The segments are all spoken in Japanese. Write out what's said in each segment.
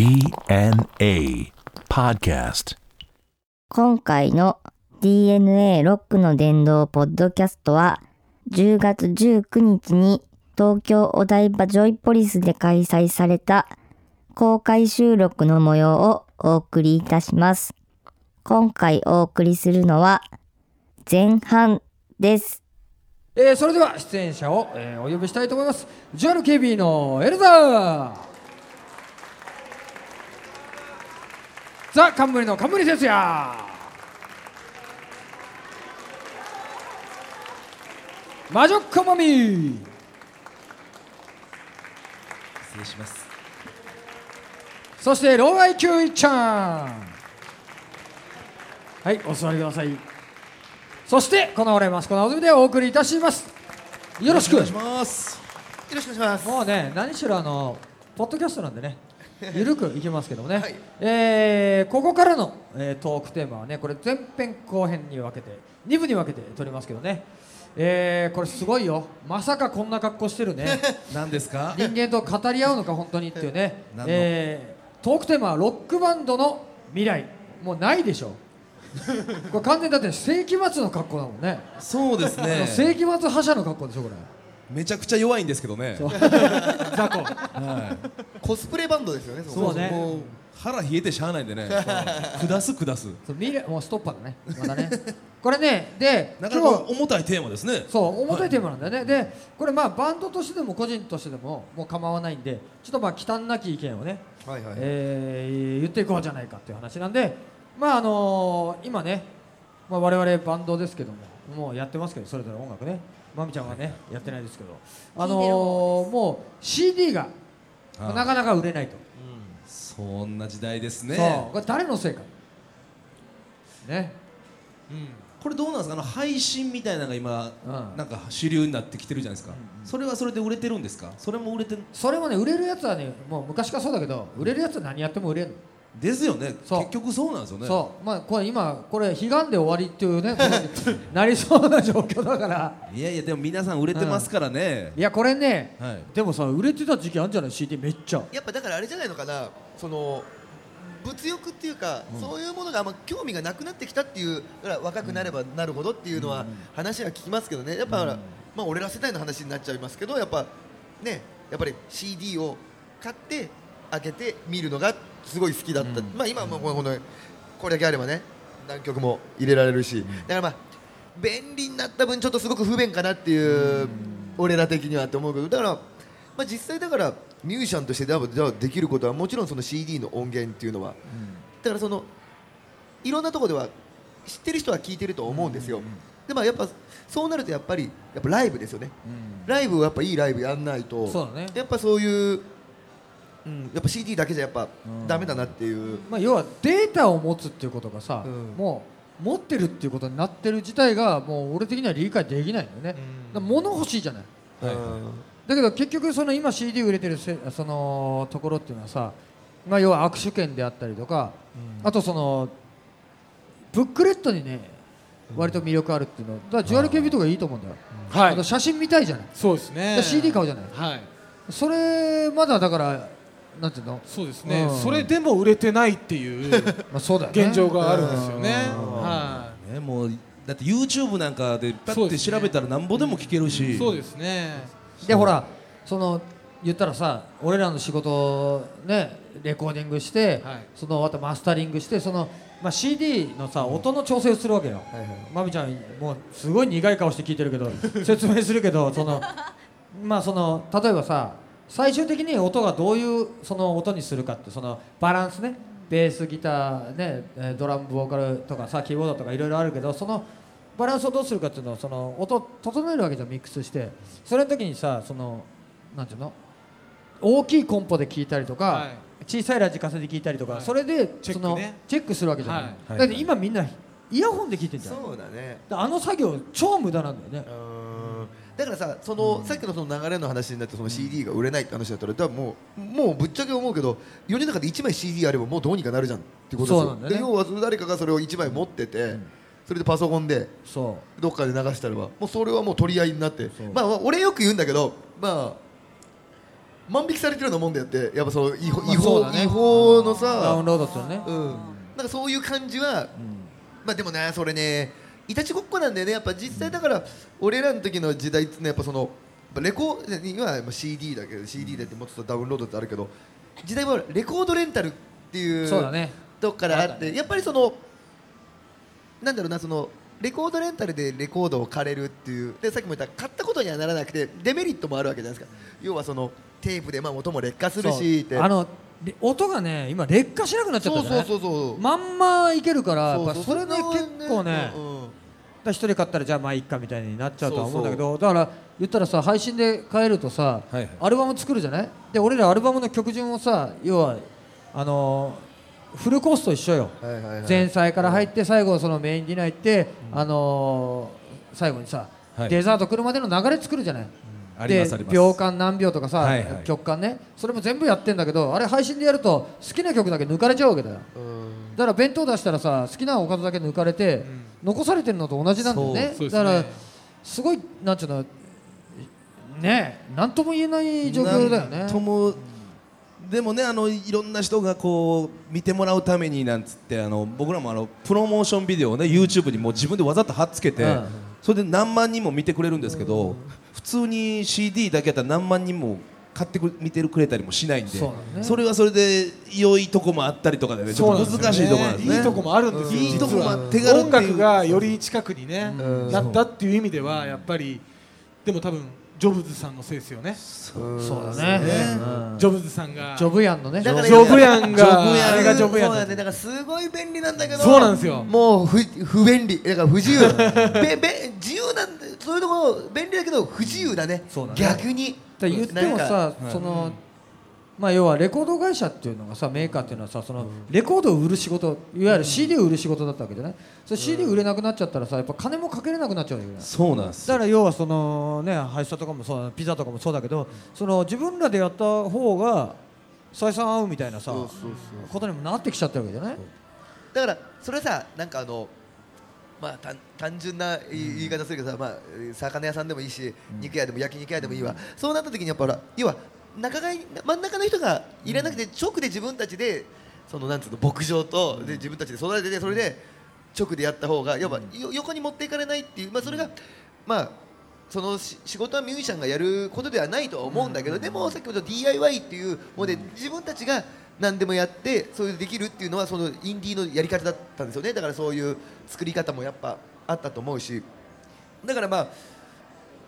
DNA Podcast. 今回の DNA ロックの殿堂ポッドキャストは10月19日に東京お台場ジョイポリスで開催された公開収録の模様をお送りいたします。今回お送りするのは前半です。えーそれでは出演者を、えーお呼びしたいと思います JRKB のエルザーザ・冠の冠哲也魔女っ子もみ。失礼します。そして老害球一ちゃん。はいお座りください。そしてこの俺マスコのおずみでお送りいたします。よろしく。お願いします。よろしくお願いします。もうね何しろあのポッドキャストなんでねゆるくいきますけどもね、えーここからの、えートークテーマはねこれ前編後編に分けて2部に分けて撮りますけどね、えーこれすごいよ。まさかこんな格好してるね。何ですか？人間と語り合うのか本当にっていうね。えートークテーマはロックバンドの未来。もうないでしょ。これ完全にだって世紀末の格好だもんね。そうですね。世紀末覇者の格好でしょこれめちゃくちゃ弱いんですけどね。雑魚。はコスプレバンドですよね。いそうね。もう腹冷えてしゃあないんでね。下す下す。そう未来もうストッパーだね。まだね。これねでなかなか重たいテーマですね。そう重たいテーマなんだよね、でこれまあバンドとしてでも個人としてでももう構わないんでちょっとまあ忌憚なき意見をね、はいはい。えー言っていこうじゃないかっていう話なんでまああのー今ね、まあ、我々バンドですけどももうやってますけどそれぞれ音楽ねまみちゃんはねやってないですけど。あのーもう CD がなかなか売れないと、そんな時代ですそう。ねこれ誰のせいか。ね。これどうなんですか？あの配信みたいなのが今うん。なんか主流になってきてるじゃないですか。それはそれで売れてるんですか？それも売れてるそれもね売れるやつはねもう昔からそうだけど売れるやつは何やっても売れるのですよね。そう。結局そうなんですよね。そう。まあこれ今これ悲願で終わりっていうねことに なりそうな状況だから。いやいやでも皆さん売れてますからね。いやこれねはい。でもさ売れてた時期あるんじゃない？CD めっちゃ。やっぱだからあれじゃないのかな。その物欲っていうか、そういうものがあんま興味がなくなってきたっていうだから若くなればなるほどっていうのは話は聞きますけどね。やっぱ、まあ俺ら世代の話になっちゃいますけど、やっぱねやっぱり CD を買って開けて見るのがすごい好きだった。まあ今はもうこのこれだけあればね何曲も入れられるし、だからまあ便利になった分ちょっとすごく不便かなっていう、俺ら的にはって思うけどだから、まあ、実際だからミュージシャンとしてできることはもちろんその CD の音源っていうのは、だからそのいろんなところでは知ってる人は聞いてると思うんですよ、でもやっぱそうなるとやっぱりやっぱライブですよね、ライブをやっぱいいライブやんないとそうだね。やっぱそういう、うん、やっぱ CD だけじゃやっぱダメだなっていう、まあ要はデータを持つっていうことがさうん。もう持ってるっていうことになってる自体がもう俺的には理解できないん。だよね物欲しいじゃない。はい。うんだけど結局その今 CD 売れてるせそのところっていうのはさ、まあ、要は握手券であったりとか、あとそのブックレットにね割と魅力あるっていうのだからジュアル KB とかいいと思うんだよ、はい。写真見たいじゃない。そうですね。で CD 買うじゃない。はい。それまだだからなんていうの、そうですね、うん。それでも売れてないっていう まあ、そうだよね。現状があるんですよね。うん。はねもうだって YouTube なんかでパッて調べたらなんぼでも聞けるし。いそうですね。でほらその言ったらさ俺らの仕事をねレコーディングして、はい。そのあとマスタリングしてその、まあ、CD のさ音の調整をするわけよ、はいはい。まみちゃんもうすごい苦い顔して聞いてるけど説明するけどその まあその例えばさ最終的に音がどういうその音にするかってそのバランスね。ベースギターねえードラムボーカルとかさキーボードとかいろいろあるけどそのバランスをどうするかっていうのをその音を整えるわけじゃんミックスして。それの時にさそのなんていうの？大きいコンポで聞いたりとか、はい。小さいラジカセで聞いたりとか、はい。それでそのチェックね。チェックするわけじゃない、はい。だって今みんなイヤホンで聞いてんじゃん。そうだね。あの作業超無駄なんだよね。うんだからさその、さっきのその流れの話になってその CD が売れないって話だったらだからもうもうぶっちゃけ思うけど世の中で1枚 CD あればもうどうにかなるじゃんってことですよ。ね。で要は誰かがそれを1枚持ってて、それでパソコンでそどっかで流したらばもうそれはもう取り合いになってまあ俺よく言うんだけどまあ万引きされてるようなもんだよってやっぱその違法,、まあ違ね。違法のダウさン、ロードっていうのね。うん、なんかそういう感じは、まあでもねそれねいたちごっこなんだよね。やっぱ実際だから俺らの時の時代ってねやっぱそのレコ今はまあ CD だけど CD だってもうちょっとダウンロードってあるけど時代はレコードレンタルっていうそうだね。とこからあってやっぱりそのなんだろうなそのレコードレンタルでレコードを借れるっていうでさっきも言った買ったことにはならなくてデメリットもあるわけじゃないですか。要はそのテープでまあ音も劣化するしあので音がね今劣化しなくなっちゃったそうそうそうそう。まんまいけるからやっぱそうそれね結構ねうんうんだから一人買ったらじゃあまあいいかみたいになっちゃうとは思うんだけどだから言ったらさ配信で買えるとさ、はいはい。アルバム作るじゃない？で俺らアルバムの曲順をさ要はあのーフルコースと一緒よ、はいはいはい。前菜から入って最後そのメインディナー行って、あのー最後にさ、はい。デザート来るまでの流れ作るじゃない、でありますあります。秒間何秒とかさ、はいはい。曲間ね。それも全部やってんだけどあれ配信でやると好きな曲だけ抜かれちゃうわけだよ。うん。だから弁当出したらさ好きなおかずだけ抜かれて、残されてるのと同じなんだよね。ね。だからすごいなんちゅうのねえなんとも言えない状況だよね。ともでもねあのいろんな人がこう見てもらうためになんつってあの僕らもあのプロモーションビデオをね YouTube にもう自分でわざと貼っつけて、うん。それで何万人も見てくれるんですけど、普通に CD だけやったら何万人も買ってく見てくれたりもしないんでそれはそれで良いとこもあったりとかでねちょっと難しいところなんですね。いいとこもあるんですよいいとこも手軽音楽がより近くにねうん。なったっていう意味ではやっぱりでも多分ジョブズさんのせいですよね。そうだね。うん。ジョブズさんが。ジョブヤンのね。だからジョブヤンがジョブヤンあれがジョブヤンだ。そうだねだからすごい便利なんだけど。そうなんですよ。もう不不便利。だから不自由。べべ自由なんだそういうところ便利だけど不自由だね。そうだね。逆にだ言ってもさそのまあ要はレコード会社っていうのがさメーカーっていうのはさそのレコードを売る仕事いわゆる CD を売る仕事だったわけじゃない？それ CD 売れなくなっちゃったらさやっぱ金もかけれなくなっちゃうわけじゃそうなんですだから要はそのね配車とかもそうだピザとかもそうだけどその自分らでやった方が採算合うみたいなさことにもなってきちゃってるわけじゃない？だからそれさなんかあのまあ単単純な言い方するけどさ、まあ、魚屋さんでもいいし、肉屋でも焼肉屋でもいいわ、そうなった時にやっぱほら要は仲買い真ん中の人がいらなくて、直で自分たちでそのなんつうの牧場とで自分たちで育ててそれで直でやった方が要はよ横に持っていかれないっていう、まあ、それがまあそのし仕事はミュージシャンがやることではないとは思うんだけど、でもさっきも言った DIY っていうもので自分たちが何でもやってそういうできるっていうのはそのインディーのやり方だったんですよね。だからそういう作り方もやっぱあったと思うし。だからまあ、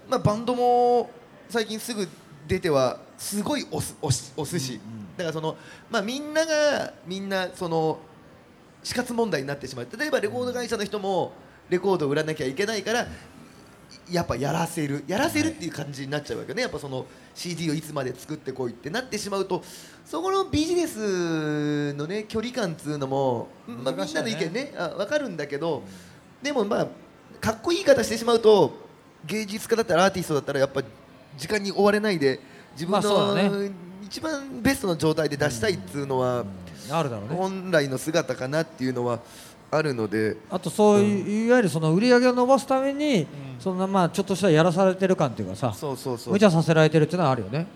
まあ、バンドも最近すぐ出てはすごい押す押す押すし、だからその、まあ、みんながみんなその死活問題になってしまう。例えばレコード会社の人もレコードを売らなきゃいけないからやっぱやらせるやらせるっていう感じになっちゃうわけよね。やっぱその CD をいつまで作ってこいってなってしまうとそこのビジネスのね距離感っつうのも、まあ、みんなの意見ねあ分かるんだけどでもまあかっこいい言い方してしまうと芸術家だったらアーティストだったらやっぱ時間に追われないで自分の一番ベストの状態で出したいっつうのはあるだろうね。本来の姿かなっていうのはあるので。あとそういう、いわゆるその売り上げを伸ばすために、そんなまあちょっとしたやらされてる感っていうかさそうそうそう。無茶させられてるっていうのはあるよね。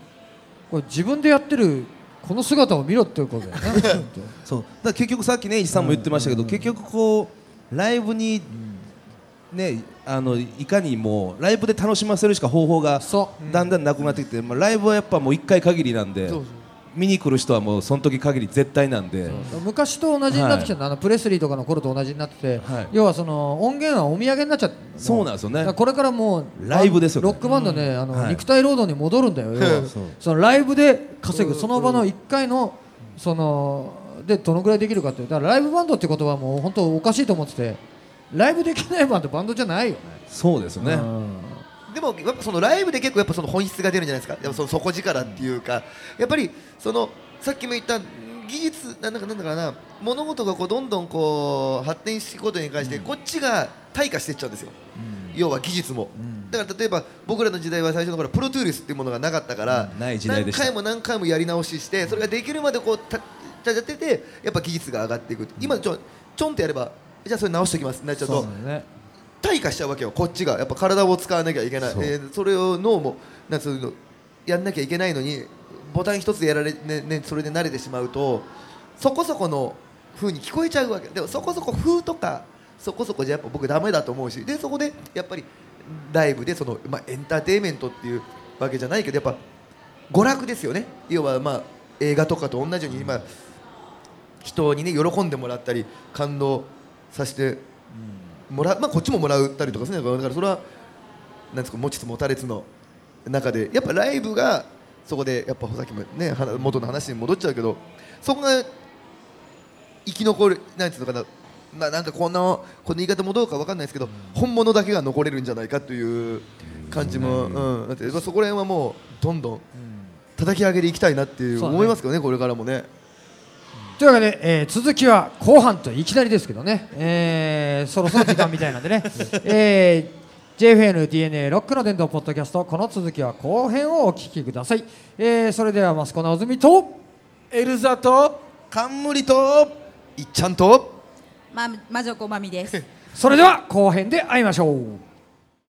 これ自分でやってるこの姿を見ろっていうことだよね。そう。だから結局さっきね石さんも言ってましたけど、結局こうライブに、ねあのいかにもうライブで楽しませるしか方法がそう。だんだんなくなってきて、まあ、ライブはやっぱもう1回限りなんで。そうそう見に来る人はもうその時限り絶対なんで、昔と同じになってきたんだ、あのプレスリーとかの頃と同じになってて、はい。要はその音源はお土産になっちゃってそうなんですよね。これからもうライブですよね。ロックバンドね、あのはい。肉体労働に戻るんだよ、そう。そのライブで稼ぐ、その場の1回のそのでどのぐらいできるかっていう。だからライブバンドって言葉はもう本当おかしいと思っててライブできないバンドバンドじゃないよね。そうですよね、でもやっぱそのライブで結構やっぱその本質が出るんじゃないですか。やっぱその底力っていうか。やっぱりそのさっきも言った技術なんだかなんだかな。物事がこうどんどんこう発展していくことに関してこっちが退化していっちゃうんですよ、要は技術も、だから例えば僕らの時代は最初の頃プロトゥールスっていうものがなかったから、何回も何回もやり直ししてそれができるまでこうたたやっててやっぱ技術が上がっていく。今ちょちょんってやればじゃあそれ直しておきますなっちゃうと退化しちゃうわけよこっちが。やっぱ体を使わなきゃいけない。そう。えーそれを脳もなんつうのやんなきゃいけないのにボタン一つでやられねねそれで慣れてしまうとそこそこの風に聞こえちゃうわけ。でもそこそこ風とかそこそこじゃやっぱ僕ダメだと思うし。でそこでやっぱりライブでその、まあ、エンターテインメントっていうわけじゃないけどやっぱ娯楽ですよね。要はまあ映画とかと同じように今人にね喜んでもらったり感動させてもらう、まあ、こっちももらったりとかするんだからそれはなんですか持ちつ持たれつの中でやっぱライブがそこでやっぱさっきもね元の話に戻っちゃうけどそこが生き残るなんていうのかなななんかこのこの言い方もどうかわかんないですけど、本物だけが残れるんじゃないかという感じも、うん、だってそこら辺はもうどんどん叩き上げていきたいなっていう思いますけどねこれからもね。というわけで、えー続きは後半といきなりですけどね、えーそろそろ時間みたいなんでね、えー、JFNDNA ロックの伝道ポッドキャストこの続きは後編をお聞きください、えーそれではマスコ直澄とエルザと冠といっちゃんとま、魔女こまみです。それでは後編で会いましょう